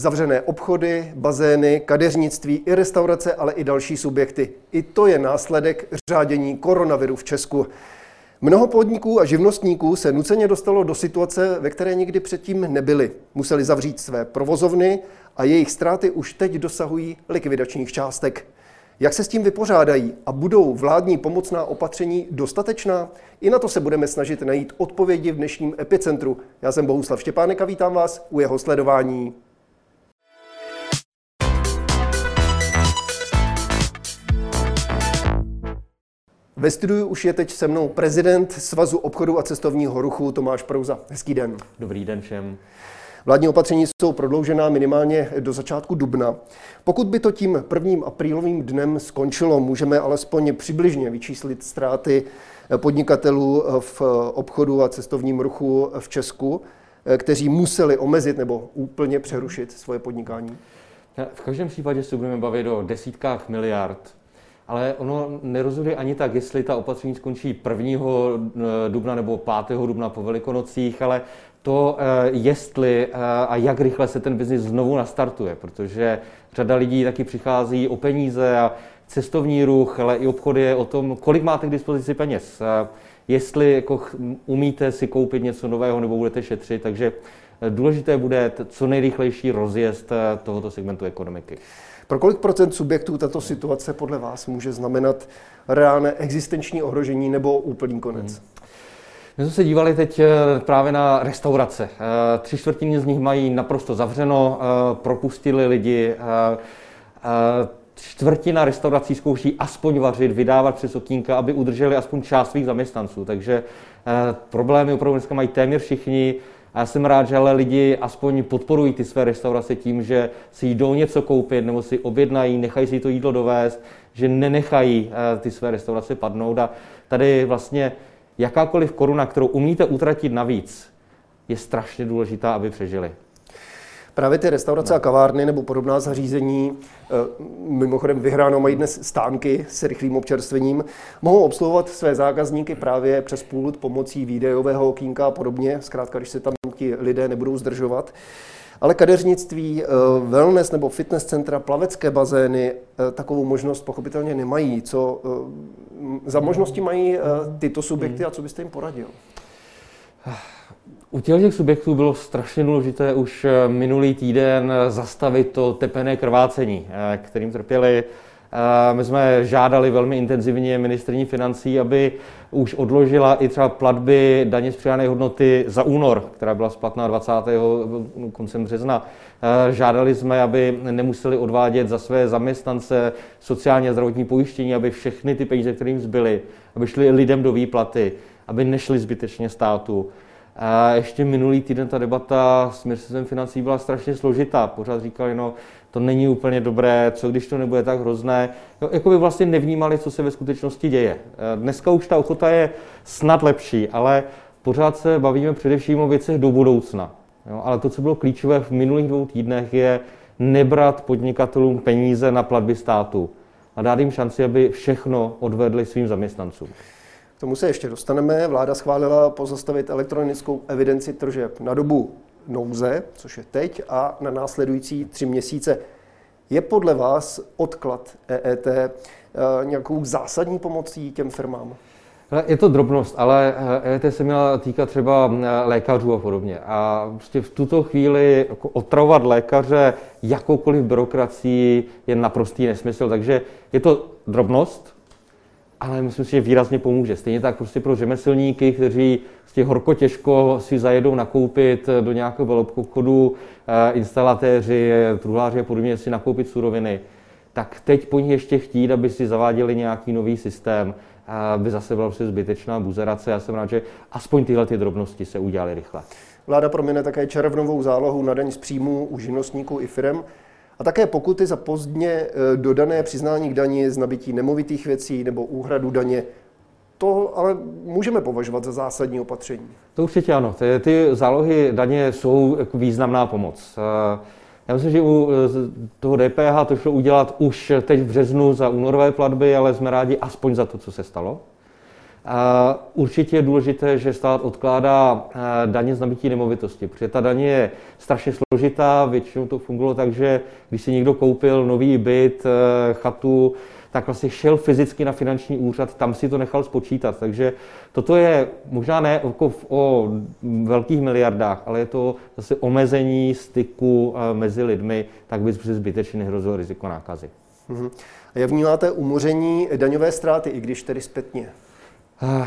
Zavřené obchody, bazény, kadeřnictví i restaurace, ale i další subjekty. I to je následek řádění koronaviru v Česku. Mnoho podniků a živnostníků se nuceně dostalo do situace, ve které nikdy předtím nebyli. Museli zavřít své provozovny a jejich ztráty už teď dosahují likvidačních částek. Jak se s tím vypořádají a budou vládní pomocná opatření dostatečná? I na to se budeme snažit najít odpovědi v dnešním epicentru. Já jsem Bohuslav Štěpánek a vítám vás u jeho sledování. Ve studiu už je teď se mnou prezident Svazu obchodu a cestovního ruchu Tomáš Prouza. Hezký den. Dobrý den všem. Vládní opatření jsou prodloužená minimálně do začátku dubna. Pokud by to tím prvním aprílovým dnem skončilo, můžeme alespoň přibližně vyčíslit ztráty podnikatelů v obchodu a cestovním ruchu v Česku, kteří museli omezit nebo úplně přerušit svoje podnikání? V každém případě se budeme bavit o desítkách miliard ale ono nerozhoduje ani tak, jestli ta opatření skončí 1. dubna nebo 5. dubna po Velikonocích, ale to, eh, jestli eh, a jak rychle se ten biznis znovu nastartuje, protože řada lidí taky přichází o peníze a cestovní ruch, ale i obchod je o tom, kolik máte k dispozici peněz. Jestli jako umíte si koupit něco nového nebo budete šetřit, takže eh, důležité bude co nejrychlejší rozjezd tohoto segmentu ekonomiky. Pro kolik procent subjektů tato situace podle vás může znamenat reálné existenční ohrožení nebo úplný konec? Hmm. My jsme se dívali teď eh, právě na restaurace. Eh, tři čtvrtiny z nich mají naprosto zavřeno, eh, propustili lidi. Čtvrtina restaurací zkouší aspoň vařit, vydávat přes okýnka, aby udrželi aspoň část svých zaměstnanců. Takže problémy opravdu dneska mají téměř všichni. A já jsem rád, že ale lidi aspoň podporují ty své restaurace tím, že si jdou něco koupit nebo si objednají, nechají si to jídlo dovést, že nenechají ty své restaurace padnout. A tady vlastně jakákoliv koruna, kterou umíte utratit navíc, je strašně důležitá, aby přežili. Právě ty restaurace no. a kavárny nebo podobná zařízení, eh, mimochodem vyhráno mají dnes stánky s rychlým občerstvením, mohou obsluhovat své zákazníky právě přes půl pomocí výdejového okýnka a podobně, zkrátka, když se tam ti lidé nebudou zdržovat. Ale kadeřnictví, eh, wellness nebo fitness centra, plavecké bazény eh, takovou možnost pochopitelně nemají. Co za možnosti mají tyto subjekty a co byste jim poradil? U těch subjektů bylo strašně důležité už eh, minulý týden zastavit to tepené krvácení, eh, kterým trpěli. Eh, my jsme žádali velmi intenzivně ministrní financí, aby už odložila i třeba platby daně z přidané hodnoty za únor, která byla splatná 20. koncem března. Žádali jsme, aby nemuseli odvádět za své zaměstnance sociální a zdravotní pojištění, aby všechny ty peníze, které jim zbyly, aby šly lidem do výplaty, aby nešly zbytečně státu. A ještě minulý týden ta debata s ministerstvem financí byla strašně složitá. Pořád říkali, no to není úplně dobré, co když to nebude tak hrozné. Jo, jako by vlastně nevnímali, co se ve skutečnosti děje. Dneska už ta ochota je snad lepší, ale pořád se bavíme především o věcech do budoucna. Jo, ale to, co bylo klíčové v minulých dvou týdnech, je nebrat podnikatelům peníze na platby státu a dát jim šanci, aby všechno odvedli svým zaměstnancům tomu se ještě dostaneme. Vláda schválila pozastavit elektronickou evidenci tržeb na dobu nouze, což je teď, a na následující tři měsíce. Je podle vás odklad EET eh, nějakou zásadní pomocí těm firmám? Je to drobnost, ale EET se měla týkat třeba eh, lékařů a podobně. A prostě v tuto chvíli jako otravovat lékaře jakoukoliv byrokracií je naprostý nesmysl. Takže je to drobnost, ale myslím si, že výrazně pomůže. Stejně tak prostě pro řemeslníky, kteří z těch horko těžko si zajedou nakoupit do nějakého velobchodu, eh, instalatéři, truhláři a podobně si nakoupit suroviny, tak teď po nich ještě chtít, aby si zaváděli nějaký nový systém, by zase byla prostě zbytečná buzerace. Já jsem rád, že aspoň tyhle ty drobnosti se udělaly rychle. Vláda promine také červnovou zálohu na daň z příjmu u živnostníků i firm a také pokuty za pozdně e, dodané přiznání k daní z nabití nemovitých věcí nebo úhradu daně. To ale můžeme považovat za zásadní opatření. To určitě ano. Ty, ty zálohy daně jsou jako významná pomoc. E, já myslím, že u e, toho DPH to šlo udělat už teď v březnu za únorové platby, ale jsme rádi aspoň za to, co se stalo. Určitě je důležité, že stát odkládá daně z nabití nemovitosti, protože ta daně je strašně složitá, většinou to fungovalo tak, že když si někdo koupil nový byt, chatu, tak vlastně šel fyzicky na finanční úřad, tam si to nechal spočítat. Takže toto je možná ne o, velkých miliardách, ale je to zase omezení styku mezi lidmi, tak by zbytečně nehrozilo riziko nákazy. Mm-hmm. A jak vnímáte umoření daňové ztráty, i když tedy zpětně? Eh,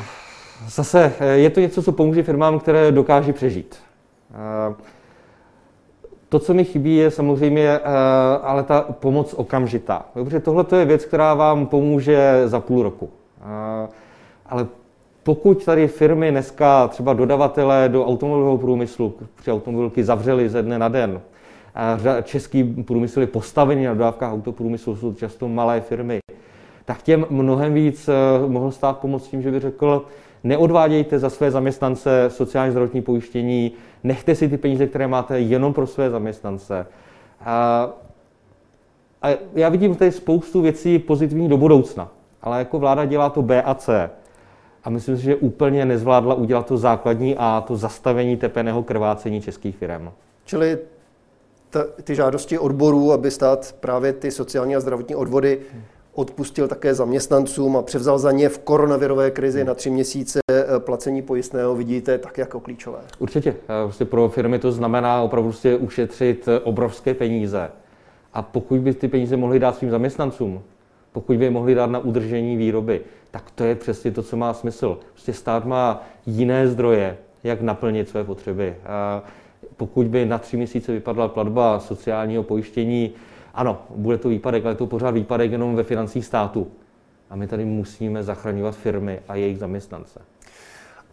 zase eh, je to něco, co pomůže firmám, které dokáží přežít. Eh, to, co mi chybí, je samozřejmě ale ta pomoc okamžitá. Protože tohle je věc, která vám pomůže za půl roku. Ale pokud tady firmy dneska, třeba dodavatelé do automobilového průmyslu, při automobilky zavřely ze dne na den, český průmysl je postavený na dodávkách autoprůmyslu, jsou často malé firmy, tak těm mnohem víc eh, mohl stát pomoct tím, že by řekl, neodvádějte za své zaměstnance sociální zdravotní pojištění, nechte si ty peníze, které máte jenom pro své zaměstnance. A, a já vidím tady spoustu věcí pozitivních do budoucna, ale jako vláda dělá to B a C. A myslím si, že úplně nezvládla udělat to základní A, to zastavení tepeného krvácení českých firm. Čili ty žádosti odborů, aby stát právě ty sociální a zdravotní odvody odpustil také zaměstnancům a převzal za ně v koronavirové krizi hmm. na tři měsíce eh, placení pojistného, vidíte tak jako klíčové. Určitě. Prostě pro firmy to znamená opravdu prostě ušetřit eh, obrovské peníze. A pokud by ty peníze mohly dát svým zaměstnancům, pokud by je mohli dát na udržení výroby, tak to je přesně to, co má smysl. Prostě stát má jiné zdroje, jak naplnit své potřeby. A pokud by na tři měsíce vypadla platba sociálního pojištění, ano, bude to výpadek, ale je to pořád výpadek jenom ve financích státu. A my tady musíme zachraňovat firmy a jejich zaměstnance.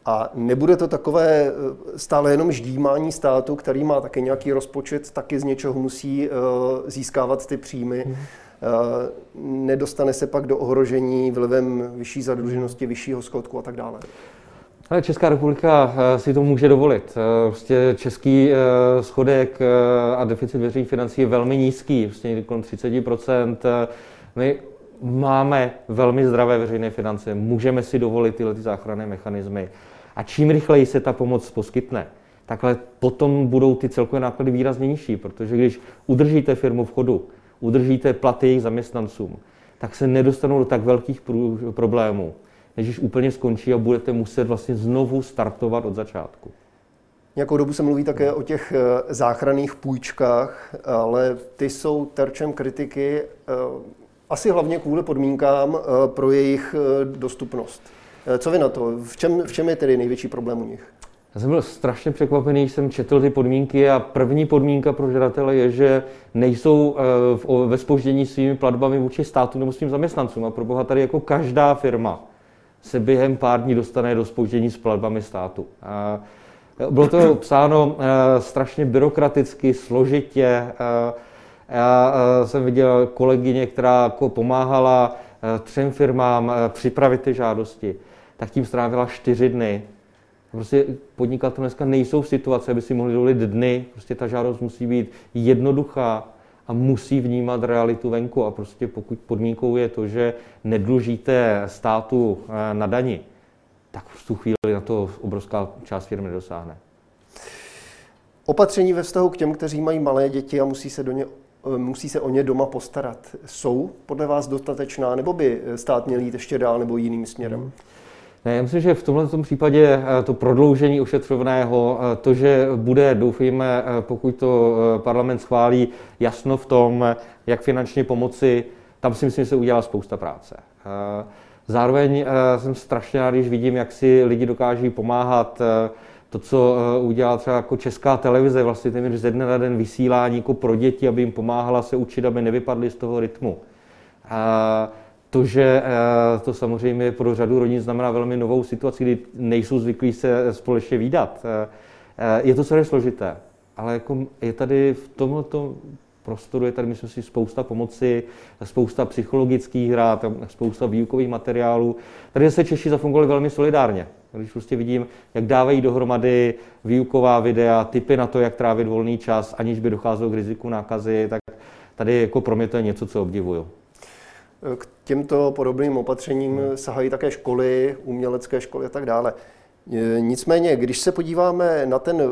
A nebude to takové eh, stále jenom ždímání státu, který má taky nějaký rozpočet, taky z něčeho musí eh, získávat ty příjmy. Hmm. Nedostane se pak do ohrožení vlivem vyšší zadluženosti, vyššího schodku a tak dále. Česká republika eh, si to může dovolit. Eh, prostě český eh, schodek a deficit veřejných financí je velmi nízký, prostě kolem 30% My máme velmi zdravé veřejné finance, můžeme si dovolit tyhle ty záchranné mechanismy. A čím rychleji se ta pomoc poskytne, takhle potom budou ty celkové náklady výrazně nižší, protože když udržíte firmu v chodu, udržíte platy jejich zaměstnancům, tak se nedostanou do tak velkých problémů než když úplně skončí a budete muset vlastně znovu startovat od začátku. Nějakou dobu se mluví také o těch eh, záchranných půjčkách, ale ty jsou terčem kritiky eh, asi hlavně kvůli podmínkám eh, pro jejich dostupnost. Co vy na to? V čem, v čem je tedy největší problém u nich? Já jsem byl strašně překvapený, když jsem četl ty podmínky a první podmínka pro žadatele je, že nejsou ve spoždění svými platbami vůči státu nebo svým zaměstnancům. A pro boha tady jako každá firma se během pár dní dostane do spouštění s platbami státu. Bylo to psáno eh, strašně byrokraticky, složitě. Eh, já jsem viděl kolegyně, která jako pomáhala třem firmám připravit ty žádosti, tak tím strávila čtyři dny. Prostě podnikatelé dneska nejsou v situaci, aby si mohli dovolit dny. Prostě ta žádost musí být jednoduchá, a musí vnímat realitu venku. A prostě pokud podmínkou je to, že nedlužíte státu eh, na dani, tak v tu chvíli na to obrovská část firmy nedosáhne. Opatření ve vztahu k těm, kteří mají malé děti a musí se, do ně, eh, musí se o ně doma postarat, jsou podle vás dostatečná, nebo by stát měl jít ještě dál nebo jiným směrem? Hmm. Ne, já myslím, že v tomto případě eh, to prodloužení ošetřovného, eh, to, že bude, doufejme, eh, pokud to parlament schválí, jasno v tom, jak finančně pomoci, tam si myslím, že se udělá spousta práce. Zároveň jsem strašně rád, když vidím, jak si lidi dokáží pomáhat. To, co udělala třeba jako česká televize, vlastně téměř ze dne na den vysílání jako pro děti, aby jim pomáhala se učit, aby nevypadli z toho rytmu. To, že eh, to samozřejmě pro řadu rodin znamená velmi novou situaci, kdy nejsou zvyklí se společně výdat. Eh, eh, je to celé složité, ale jako je tady v tomto prostoru je tady, myslím si, spousta pomoci, spousta psychologických hrát, spousta výukových materiálů. Tady se Češi zafungovali velmi solidárně. Když prostě vidím, jak dávají dohromady výuková videa, typy na to, jak trávit volný čas, aniž by docházelo k riziku nákazy, tak tady jako pro mě to je něco, co obdivuju. K těmto podobným opatřením hmm. sahají také školy, umělecké školy a tak dále. Nicméně, když se podíváme na ten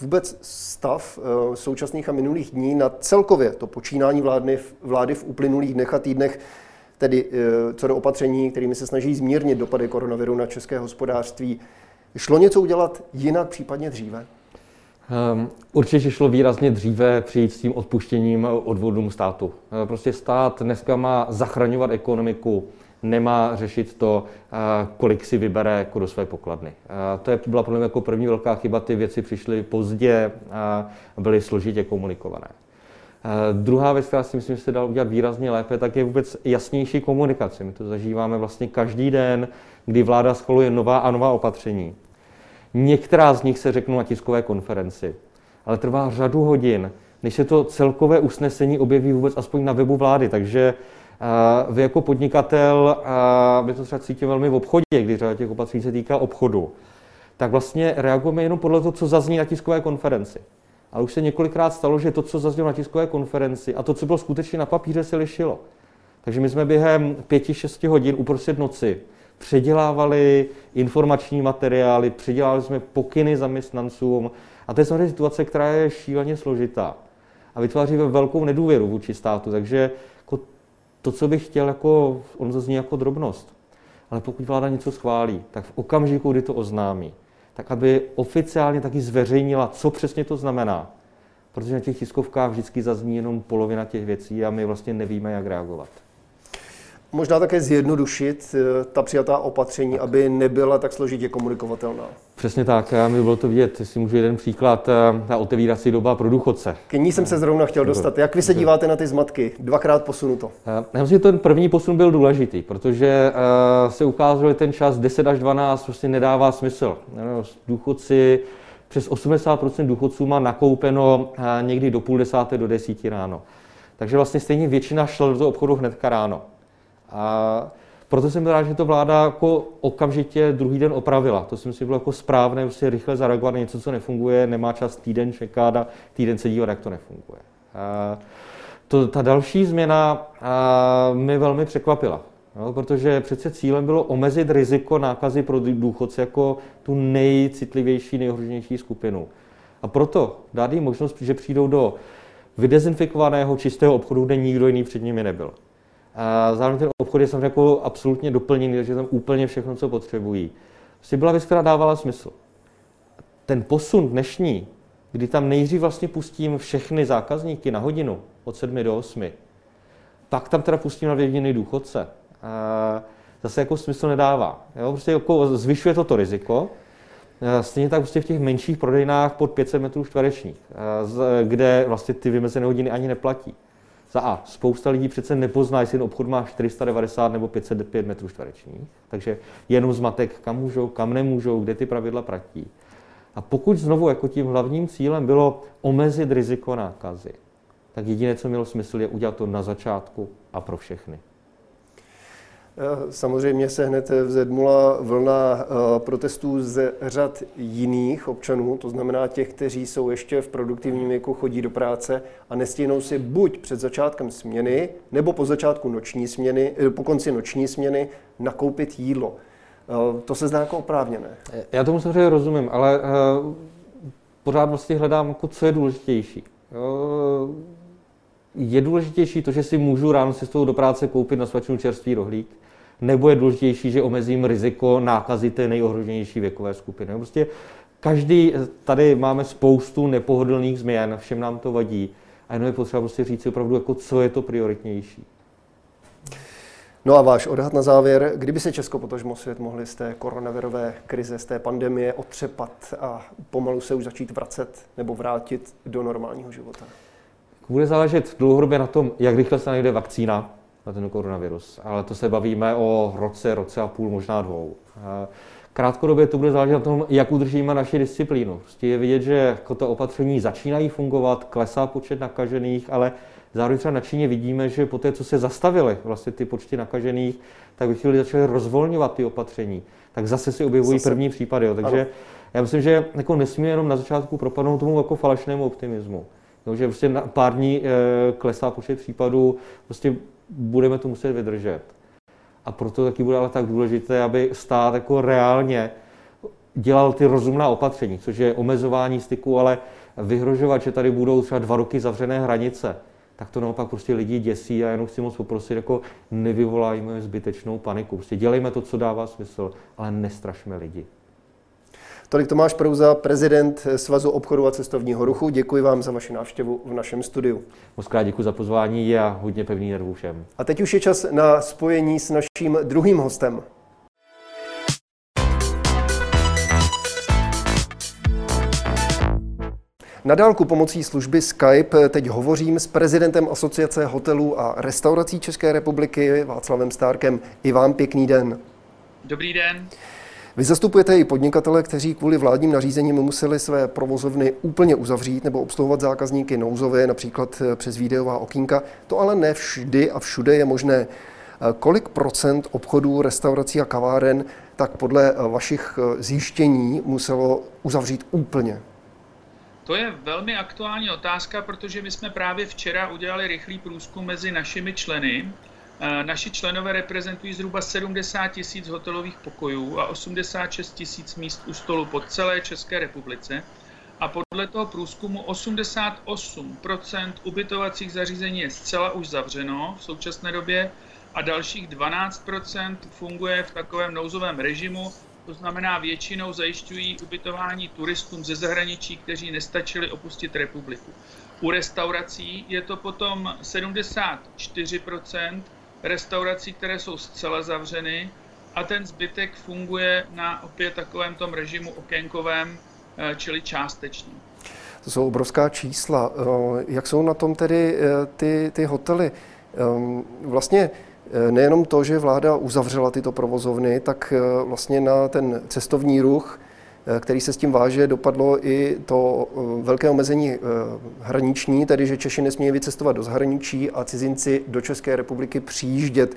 vůbec stav současných a minulých dní, na celkově to počínání vlády, vlády v uplynulých dnech a týdnech, tedy co do opatření, kterými se snaží zmírnit dopady koronaviru na české hospodářství, šlo něco udělat jinak, případně dříve? Ehm, určitě šlo výrazně dříve přijít s tím odpuštěním odvodům státu. Ehm, prostě stát dneska má zachraňovat ekonomiku, nemá řešit to, ehm, kolik si vybere jako do své pokladny. To je, byla podle mě jako první velká chyba, ty věci přišly pozdě a byly složitě komunikované. Druhá věc, která si myslím, že se dá udělat výrazně lépe, tak je vůbec jasnější komunikace. My to zažíváme vlastně každý den, kdy vláda schvaluje nová a nová opatření. Některá z nich se řeknou na tiskové konferenci, ale trvá řadu hodin, než se to celkové usnesení objeví vůbec aspoň na webu vlády. Takže uh, vy jako podnikatel, uh, by to třeba cítil velmi v obchodě, když řada těch opatření se týká obchodu, tak vlastně reagujeme jenom podle toho, co zazní na tiskové konferenci. Ale už se několikrát stalo, že to, co zaznělo na tiskové konferenci a to, co bylo skutečně na papíře, se lišilo. Takže my jsme během pěti, šesti hodin uprostřed noci předělávali informační materiály, předělávali jsme pokyny zaměstnancům. A to je samozřejmě situace, která je šíleně složitá a vytváří velkou nedůvěru vůči státu. Takže jako to, co bych chtěl, jako, on zazní jako drobnost. Ale pokud vláda něco schválí, tak v okamžiku, kdy to oznámí, tak aby oficiálně taky zveřejnila, co přesně to znamená. Protože na těch tiskovkách vždycky zazní jenom polovina těch věcí a my vlastně nevíme, jak reagovat. Možná také zjednodušit eh, ta přijatá opatření, tak. aby nebyla tak složitě komunikovatelná. Přesně tak, já mi bylo to vidět, jestli můžu jeden příklad, eh, ta otevírací doba pro důchodce. K ní jsem se zrovna chtěl dostat. Jak vy se díváte na ty zmatky? Dvakrát posunuto. Eh, já myslím, že ten první posun byl důležitý, protože se ukázalo, že ten čas 10 až 12 prostě nedává smysl. Důchodci, přes 80% důchodců má nakoupeno někdy do půl desáté do desíti ráno. Takže vlastně stejně většina šla do toho obchodu hnedka ráno. A proto jsem rád, že to vláda jako okamžitě druhý den opravila. To si myslím bylo jako správné, prostě rychle zareagovat na něco, co nefunguje, nemá čas týden čekat a týden se dívat, jak to nefunguje. A to, ta další změna a, mě velmi překvapila, no, protože přece cílem bylo omezit riziko nákazy pro důchodce jako tu nejcitlivější, nejhroženější skupinu. A proto dát jim možnost, že přijdou do vydezinfikovaného čistého obchodu, kde nikdo jiný před nimi nebyl. A zároveň ten obchod je samozřejmě jako absolutně doplněný, takže tam úplně všechno, co potřebují. Prostě byla věc, která dávala smysl. Ten posun dnešní, kdy tam nejdřív vlastně pustím všechny zákazníky na hodinu od 7 do 8, pak tam teda pustím na jediný důchodce. A zase jako smysl nedává. Jo? Prostě jako zvyšuje to to riziko. Stejně tak prostě v těch menších prodejnách pod 500 metrů čtverečních, kde vlastně ty vymezené hodiny ani neplatí. Za A, spousta lidí přece nepozná, jestli ten obchod má 490 nebo 505 metrů čtverečních, takže jenom zmatek, kam můžou, kam nemůžou, kde ty pravidla platí. A pokud znovu jako tím hlavním cílem bylo omezit riziko nákazy, tak jediné, co mělo smysl, je udělat to na začátku a pro všechny. Eh, samozřejmě se hned vzedmula vlna eh, protestů z řad jiných občanů, to znamená těch, kteří jsou ještě v produktivním věku, chodí do práce a nestihnou si buď před začátkem směny, nebo po začátku noční směny, eh, po konci noční směny nakoupit jídlo. To se zdá jako oprávněné. Já tomu samozřejmě rozumím, ale pořád vlastně hledám, jako co je důležitější. Je důležitější to, že si můžu ráno cestou do práce koupit na svačinu čerstvý rohlík, nebo je důležitější, že omezím riziko nákazy té nejohroženější věkové skupiny. Prostě každý, tady máme spoustu nepohodlných změn, všem nám to vadí. A jenom je potřeba prostě říct si opravdu, jako co je to prioritnější. No a váš odhad na závěr, kdyby se Česko, potažmo svět mohli z té koronavirové krize, z té pandemie otřepat a pomalu se už začít vracet nebo vrátit do normálního života? Bude záležet dlouhodobě na tom, jak rychle se najde vakcína, na ten koronavirus. Ale to se bavíme o roce, roce a půl, možná dvou. Krátkodobě to bude záležet na tom, jak udržíme naši disciplínu. Prostě je vidět, že jako to opatření začínají fungovat, klesá počet nakažených, ale zároveň třeba na Číně vidíme, že po té, co se zastavily vlastně ty počty nakažených, tak ve chvíli začaly rozvolňovat ty opatření, tak zase si objevují zase. první případy. Jo. Takže ano. já myslím, že jako nesmíme jenom na začátku propadnout tomu jako falešnému optimismu. Jo, že prostě na pár dní e, klesá počet případů, prostě budeme to muset vydržet. A proto taky bude ale tak důležité, aby stát jako reálně dělal ty rozumná opatření, což je omezování styku, ale vyhrožovat, že tady budou třeba dva roky zavřené hranice, tak to naopak prostě lidi děsí a jenom chci moc poprosit, jako nevyvolajme zbytečnou paniku. Prostě dělejme to, co dává smysl, ale nestrašme lidi. Tolik Tomáš Prouza, prezident Svazu obchodu a cestovního ruchu. Děkuji vám za vaši návštěvu v našem studiu. Moc krát děkuji za pozvání a hodně pevný nervů všem. A teď už je čas na spojení s naším druhým hostem. Na dálku pomocí služby Skype teď hovořím s prezidentem Asociace hotelů a restaurací České republiky Václavem Stárkem. I vám pěkný den. Dobrý den. Vy zastupujete i podnikatele, kteří kvůli vládním nařízením museli své provozovny úplně uzavřít nebo obsluhovat zákazníky nouzově, například přes videová okýnka. To ale ne vždy a všude je možné. Kolik procent obchodů, restaurací a kaváren tak podle vašich zjištění muselo uzavřít úplně? To je velmi aktuální otázka, protože my jsme právě včera udělali rychlý průzkum mezi našimi členy. Eh, naši členové reprezentují zhruba 70 tisíc hotelových pokojů a 86 tisíc míst u stolu po celé České republice. A podle toho průzkumu 88% ubytovacích zařízení je zcela už zavřeno v současné době a dalších 12% funguje v takovém nouzovém režimu, to znamená většinou zajišťují ubytování turistům ze zahraničí, kteří nestačili opustit republiku. U restaurací je to potom 74% restaurací, které jsou zcela zavřeny a ten zbytek funguje na opět takovém tom režimu okénkovém, eh, čili částečný. To jsou obrovská čísla. Eh, jak jsou na tom tedy eh, ty, ty hotely? Ehm, vlastně nejenom to, že vláda uzavřela tyto provozovny, tak vlastně na ten cestovní ruch, který se s tím váže, dopadlo i to velké omezení hraniční, tedy že Češi nesmějí vycestovat do zahraničí a cizinci do České republiky přijíždět.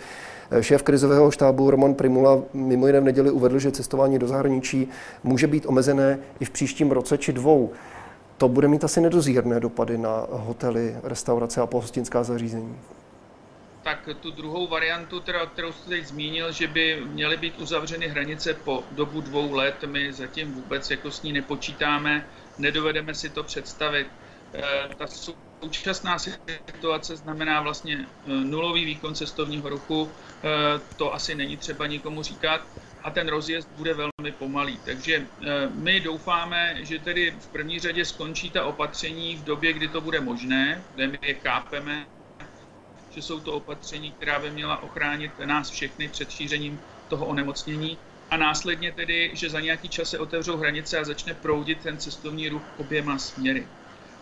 Šéf krizového štábu Roman Primula mimo jiné v neděli uvedl, že cestování do zahraničí může být omezené i v příštím roce či dvou. To bude mít asi nedozírné dopady na hotely, restaurace a pohostinská zařízení tak tu druhou variantu, teda, kterou jste teď zmínil, že by měly být uzavřeny hranice po dobu dvou let, my zatím vůbec jako s ní nepočítáme, nedovedeme si to představit. E, ta současná situace znamená vlastně e, nulový výkon cestovního ruchu, e, to asi není třeba nikomu říkat, a ten rozjezd bude velmi pomalý. Takže my doufáme, že tedy v první řadě skončí ta opatření v době, kdy to bude možné, kde my je kápeme, že jsou to opatření, která by měla ochránit nás všechny před šířením toho onemocnění a následně tedy, že za nějaký čas se otevřou hranice a začne proudit ten cestovní ruch oběma směry.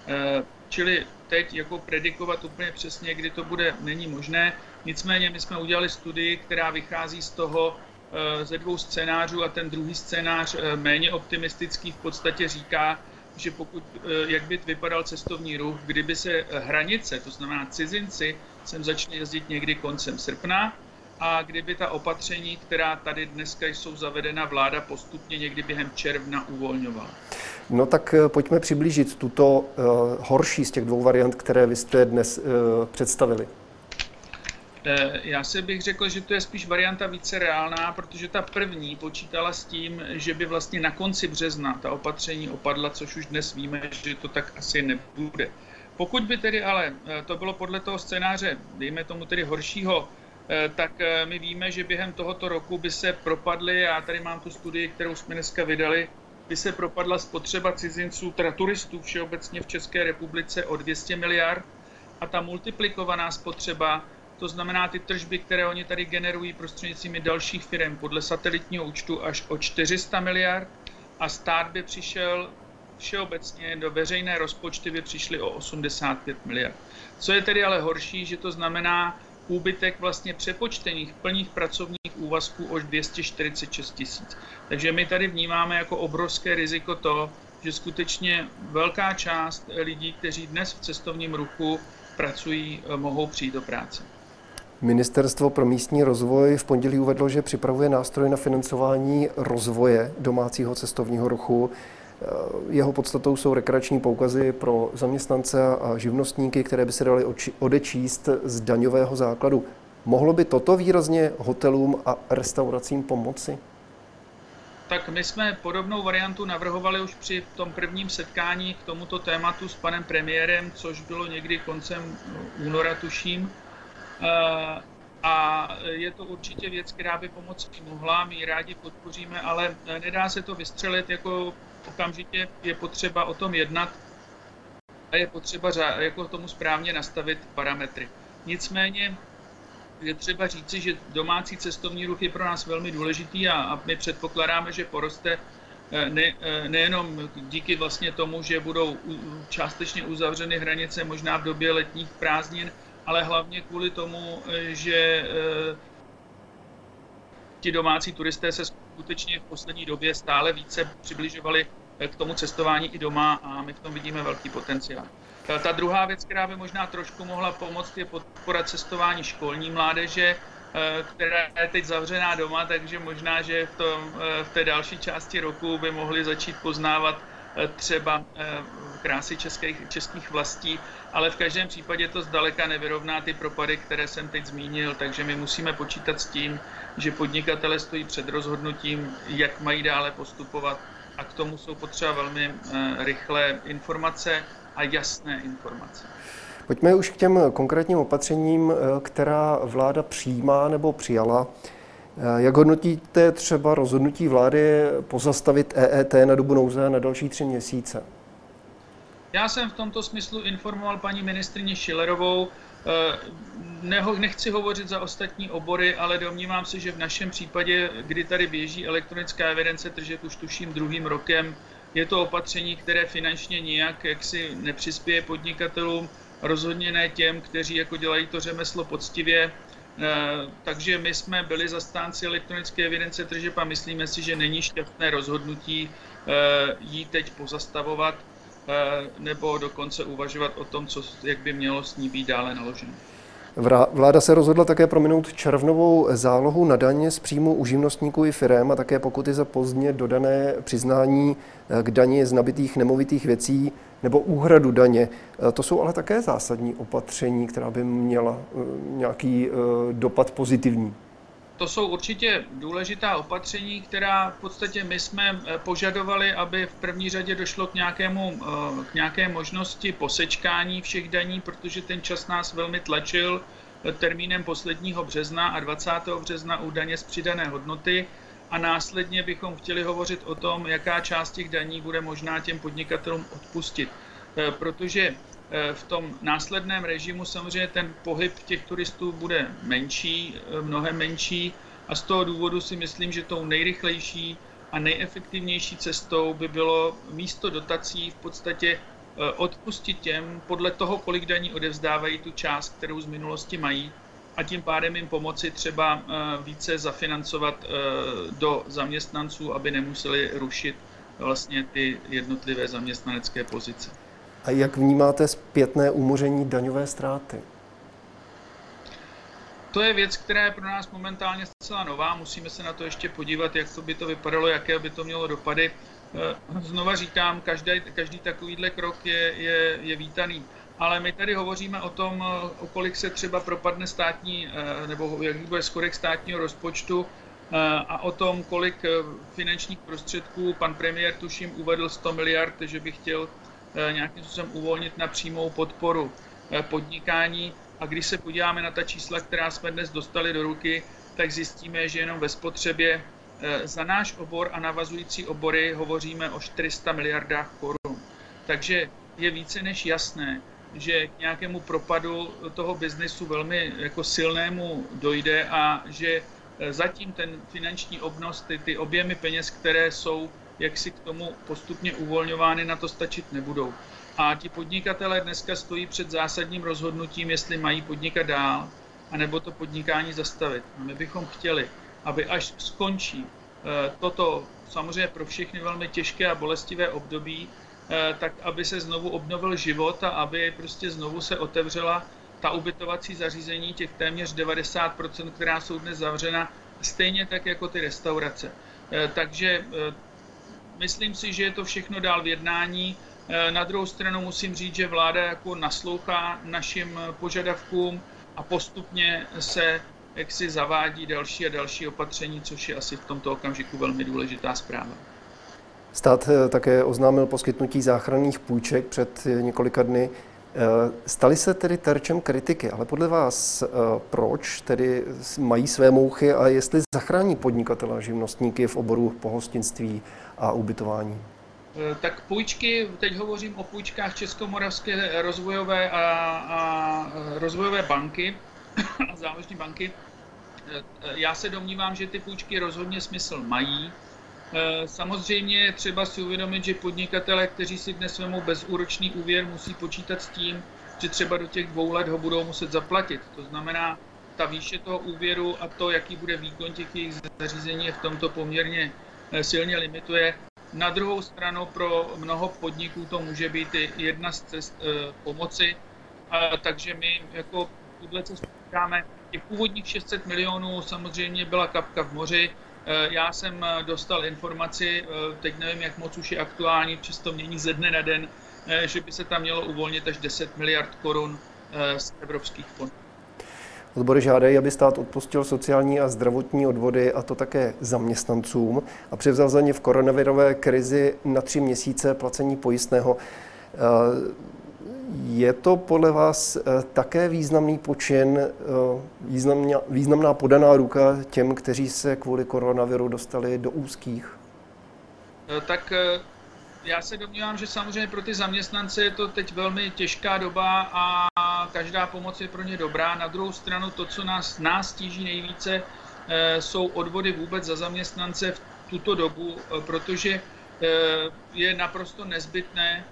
Eh, čili teď jako predikovat úplně přesně, kdy to bude, není možné. Nicméně my jsme udělali studii, která vychází z toho, eh, ze dvou scénářů a ten druhý scénář, eh, méně optimistický, v podstatě říká, že pokud, jak by vypadal cestovní ruch, kdyby se hranice, to znamená cizinci, sem začne jezdit někdy koncem srpna a kdyby ta opatření, která tady dneska jsou zavedena, vláda postupně někdy během června uvolňovala. No tak eh, pojďme přiblížit tuto uh, horší z těch dvou variant, které vy jste dnes uh, představili. Já si bych řekl, že to je spíš varianta více reálná, protože ta první počítala s tím, že by vlastně na konci března ta opatření opadla, což už dnes víme, že to tak asi nebude. Pokud by tedy ale eh, to bylo podle toho scénáře, dejme tomu tedy horšího, eh, tak eh, my víme, že během tohoto roku by se propadly, já tady mám tu studii, kterou jsme dneska vydali, by se propadla spotřeba cizinců, teda turistů všeobecně v České republice o 200 miliard a ta multiplikovaná spotřeba, to znamená ty tržby, které oni tady generují prostřednictvím dalších firm podle satelitního účtu až o 400 miliard a stát by přišel všeobecně do veřejné rozpočty by přišly o 85 miliard. Co je tedy ale horší, že to znamená úbytek vlastně přepočtených plných pracovních úvazků o 246 tisíc. Takže my tady vnímáme jako obrovské riziko to, že skutečně velká část lidí, kteří dnes v cestovním ruchu pracují, mohou přijít do práce. Ministerstvo pro místní rozvoj v pondělí uvedlo, že připravuje nástroj na financování rozvoje domácího cestovního ruchu. Jeho podstatou jsou rekreační poukazy pro zaměstnance a živnostníky, které by se daly odečíst z daňového základu. Mohlo by toto výrazně hotelům a restauracím pomoci? Tak my jsme podobnou variantu navrhovali už při tom prvním setkání k tomuto tématu s panem premiérem, což bylo někdy koncem února, tuším. Eh, a je to určitě věc, která by pomoci mohla, my ji rádi podpoříme, ale nedá se to vystřelit jako okamžitě, je potřeba o tom jednat a je potřeba jako tomu správně nastavit parametry. Nicméně je třeba říci, že domácí cestovní ruch je pro nás velmi důležitý a, a my předpokládáme, že poroste eh, ne, eh, nejenom díky vlastně tomu, že budou částečně uzavřeny hranice možná v době letních prázdnin, ale hlavně kvůli tomu, eh, že ti domácí turisté se skutečně v poslední době stále více přibližovali k tomu cestování i doma a my v tom vidíme velký potenciál. Ta druhá věc, která by možná trošku mohla pomoct, je podpora cestování školní mládeže, eh, která je teď zavřená doma, takže možná, že v, tom, eh, v té další části roku by mohli začít poznávat eh, třeba krásy českých, českých vlastí, ale v každém případě to zdaleka nevyrovná ty propady, které jsem teď zmínil, takže my musíme počítat s tím, že podnikatele stojí před rozhodnutím, jak mají dále postupovat a k tomu jsou potřeba velmi rychlé informace, a jasné informace. Pojďme už k těm konkrétním opatřením, eh, která vláda přijímá nebo přijala. Eh, jak hodnotíte třeba rozhodnutí vlády pozastavit EET na dobu nouze na další tři měsíce? Já jsem v tomto smyslu informoval paní ministrině Šilerovou. Eh, nechci hovořit za ostatní obory, ale domnívám se, že v našem případě, kdy tady běží elektronická evidence tržeb už tuším druhým rokem, je to opatření, které finančně nijak jaksi nepřispěje podnikatelům, rozhodně ne těm, kteří jako dělají to řemeslo poctivě. Eh, takže my jsme byli zastánci elektronické evidence tržeb a myslíme si, že není šťastné rozhodnutí eh, jí teď pozastavovat eh, nebo dokonce uvažovat o tom, co, jak by mělo s ní být dále naloženo. Vláda se rozhodla také prominout červnovou zálohu na daně z příjmu u živnostníků i firem a také pokuty za pozdně dodané přiznání eh, k daně z nabitých nemovitých věcí nebo úhradu daně. Eh, to jsou ale také zásadní opatření, která by měla eh, nějaký dopad pozitivní. To jsou určitě důležitá opatření, která v podstatě my jsme požadovali, aby v první řadě došlo k, nějakému, k nějaké možnosti posečkání všech daní, protože ten čas nás velmi tlačil termínem posledního března a 20. března u daně z přidané hodnoty a následně bychom chtěli hovořit o tom, jaká část těch daní bude možná těm podnikatelům odpustit. Protože v tom následném režimu samozřejmě ten pohyb těch turistů bude menší, e, mnohem menší a z toho důvodu si myslím, že tou nejrychlejší a nejefektivnější cestou by bylo místo dotací v podstatě Eh, odpustit těm podle toho, kolik daní odevzdávají tu část, kterou z minulosti mají a tím pádem jim pomoci třeba eh, více zafinancovat eh, do zaměstnanců, aby nemuseli rušit vlastně ty jednotlivé zaměstnanecké pozice. A jak vnímáte zpětné umoření daňové ztráty? To je věc, která je pro nás momentálně zcela nová. Musíme se na to ještě podívat, jak to by to vypadalo, jaké by to mělo dopady. Eh, znova říkám, každý, každý takovýhle krok je, je, je vítaný. Ale my tady hovoříme o tom, eh, o kolik se třeba propadne státní, eh, nebo jak bude skorek státního rozpočtu a o tom, kolik finančních prostředků pan premiér tuším uvedl 100 miliard, že by chtěl nějakým způsobem uvolnit na přímou podporu podnikání. A když se podíváme na ta čísla, která jsme dnes dostali do ruky, tak zjistíme, že jenom ve spotřebě Eh, za náš obor a navazující obory hovoříme o 400 miliardách korun. Takže je více než jasné, že k nějakému propadu toho biznesu velmi jako silnému dojde a že eh, zatím ten finanční obnos, ty, ty objemy peněz, které jsou jaksi k tomu postupně uvolňovány, na to stačit nebudou. A ti podnikatelé dneska stojí před zásadním rozhodnutím, jestli mají podnikat dál, anebo to podnikání zastavit. A my bychom chtěli, aby až skončí eh, toto samozřejmě pro všechny velmi těžké a bolestivé období, eh, tak aby se znovu obnovil život a aby prostě znovu se otevřela ta ubytovací zařízení, těch téměř 90%, která jsou dnes zavřena, stejně tak jako ty restaurace. Eh, takže myslím si, že je to všechno dál v jednání. Na druhou stranu musím říct, že vláda jako naslouchá našim požadavkům a postupně se jak si zavádí další a další opatření, což je asi v tomto okamžiku velmi důležitá zpráva. Stát eh, také oznámil poskytnutí záchranných půjček před eh, několika dny. Eh, stali se tedy terčem kritiky, ale podle vás proč tedy mají své mouchy a jestli zachrání podnikatele a živnostníky v oboru pohostinství a ubytování? Tak půjčky, teď hovořím o půjčkách Českomoravské rozvojové a, a rozvojové banky a banky. Já se domnívám, že ty půjčky rozhodně smysl mají. Eh, samozřejmě je třeba si uvědomit, že podnikatele, kteří si dnes vezmou bezúročný úvěr, musí počítat s tím, že třeba do těch dvou let ho budou muset zaplatit. To znamená, ta výše toho úvěru a to, jaký bude výkon těch jejich zařízení, je v tomto poměrně eh, silně limituje. Na druhou stranu pro mnoho podniků to může být i jedna z cest e, pomoci, a, takže my jako tuhle cestu říkáme. Těch původních 600 milionů samozřejmě byla kapka v moři, já jsem eh, dostal informaci, eh, teď nevím, jak moc už je aktuální, často mění ze dne na den, že by se tam mělo uvolnit až 10 miliard korun z evropských fondů. Odbory žádají, aby stát odpustil sociální a zdravotní odvody, a to také zaměstnancům, a převzal za ně v koronavirové krizi na tři měsíce placení pojistného. Je to podle vás eh, také významný počin, eh, významná, významná podaná ruka těm, kteří se kvůli koronaviru dostali do úzkých? Eh, tak já se domnívám, že samozřejmě pro ty zaměstnance je to teď velmi těžká doba a každá pomoc je pro ně dobrá. Na druhou stranu to, co nás, nás tíží nejvíce, jsou odvody vůbec za zaměstnance v tuto dobu, protože je naprosto nezbytné,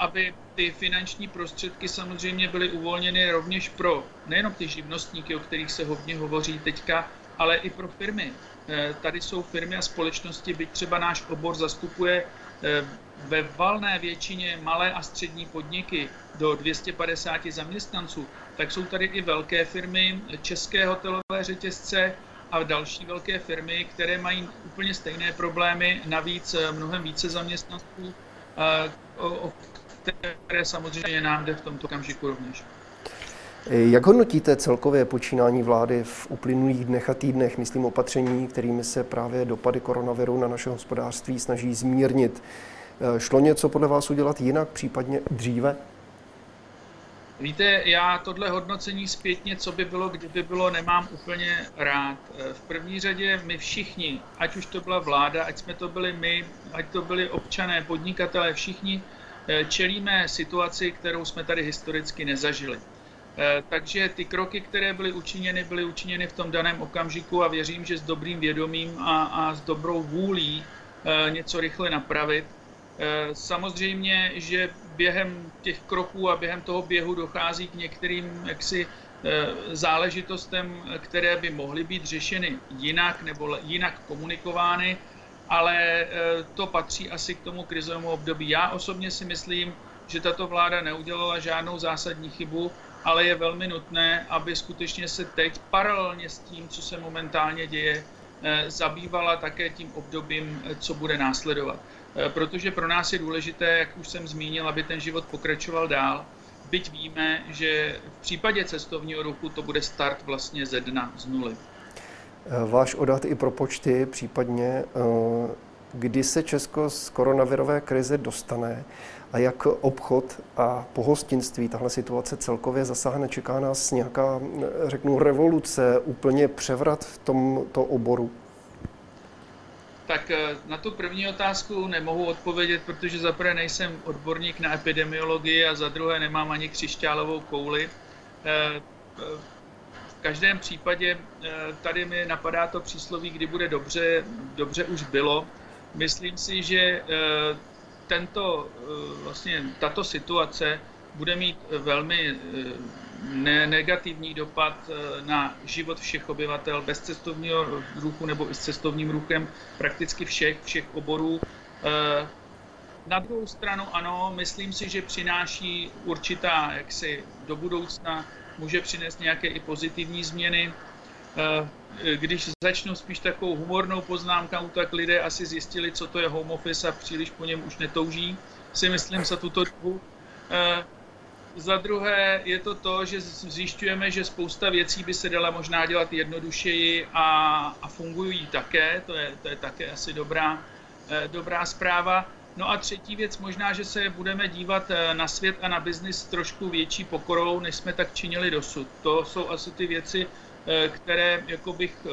aby ty finanční prostředky samozřejmě byly uvolněny rovněž pro nejenom ty živnostníky, o kterých se hodně hovoří teďka, ale i pro firmy. Eh, tady jsou firmy a společnosti, byť třeba náš obor zastupuje eh, ve valné většině malé a střední podniky do 250 zaměstnanců, tak jsou tady i velké firmy, české hotelové řetězce a další velké firmy, které mají úplně stejné problémy, navíc eh, mnohem více zaměstnanců, které samozřejmě nám jde v tomto okamžiku rovněž. Jak hodnotíte celkově počínání vlády v uplynulých dnech a týdnech, myslím opatření, kterými se právě dopady koronaviru na naše hospodářství snaží zmírnit? Šlo něco podle vás udělat jinak, případně dříve? Víte, já tohle hodnocení zpětně, co by bylo, kdyby bylo, nemám úplně rád. V první řadě my všichni, ať už to byla vláda, ať jsme to byli my, ať to byli občané, podnikatelé, všichni čelíme situaci, kterou jsme tady historicky nezažili. Eh, takže ty kroky, které byly učiněny, byly učiněny v tom daném okamžiku a věřím, že s dobrým vědomím a, a s dobrou vůlí eh, něco rychle napravit. Samozřejmě, že během těch kroků a během toho běhu dochází k některým jaksi záležitostem, které by mohly být řešeny jinak nebo jinak komunikovány ale eh, to patří asi k tomu krizovému období. Já osobně si myslím, že tato vláda neudělala žádnou zásadní chybu, ale je velmi nutné, aby skutečně se teď paralelně s tím, co se momentálně děje, eh, zabývala také tím obdobím, eh, co bude následovat. Protože pro nás je důležité, jak už jsem zmínil, aby ten život pokračoval dál. Byť víme, že v případě cestovního ruchu to bude start vlastně ze dna, z nuly. Váš odhad i pro počty, případně eh, kdy se Česko z koronavirové krize dostane a jak obchod a pohostinství tahle situace celkově zasáhne. Čeká nás nějaká, řeknu, revoluce, úplně převrat v tomto oboru? Tak eh, na tu první otázku nemohu odpovědět, protože za prvé nejsem odborník na epidemiologii a za druhé nemám ani křišťálovou kouli. V každém případě eh, tady mi napadá to přísloví, kdy bude dobře, dobře už bylo. Myslím si, že eh, tento, eh, vlastně tato situace bude mít velmi ne- negativní dopad na život všech obyvatel bez cestovního ruchu nebo i s cestovním ruchem prakticky všech, všech oborů. Na druhou stranu ano, myslím si, že přináší určitá jaksi do budoucna může přinést nějaké i pozitivní změny. Když začnu spíš takovou humornou poznámkou, tak lidé asi zjistili, co to je home office a příliš po něm už netouží, si myslím za tuto dobu. Za druhé je to to, že zjišťujeme, že spousta věcí by se dala možná dělat jednodušeji a, a fungují také, to je, to je také asi dobrá, eh, dobrá zpráva. No a třetí věc, možná, že se budeme dívat eh, na svět a na biznis trošku větší pokorou, než jsme tak činili dosud. To jsou asi ty věci, eh, které jako bych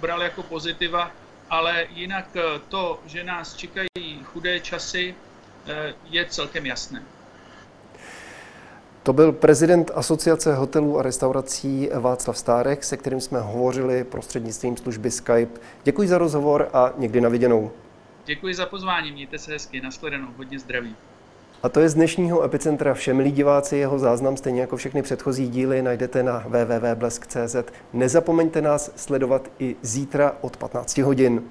bral jako pozitiva, ale jinak to, že nás čekají chudé časy, je celkem jasné. To byl prezident Asociace hotelů a restaurací Václav Stárek, se kterým jsme hovořili prostřednictvím služby Skype. Děkuji za rozhovor a někdy na viděnou. Děkuji za pozvání, mějte se hezky, nashledanou, hodně zdraví. A to je z dnešního Epicentra vše, milí diváci, jeho záznam stejně jako všechny předchozí díly najdete na www.blesk.cz. Nezapomeňte nás sledovat i zítra od 15 hodin.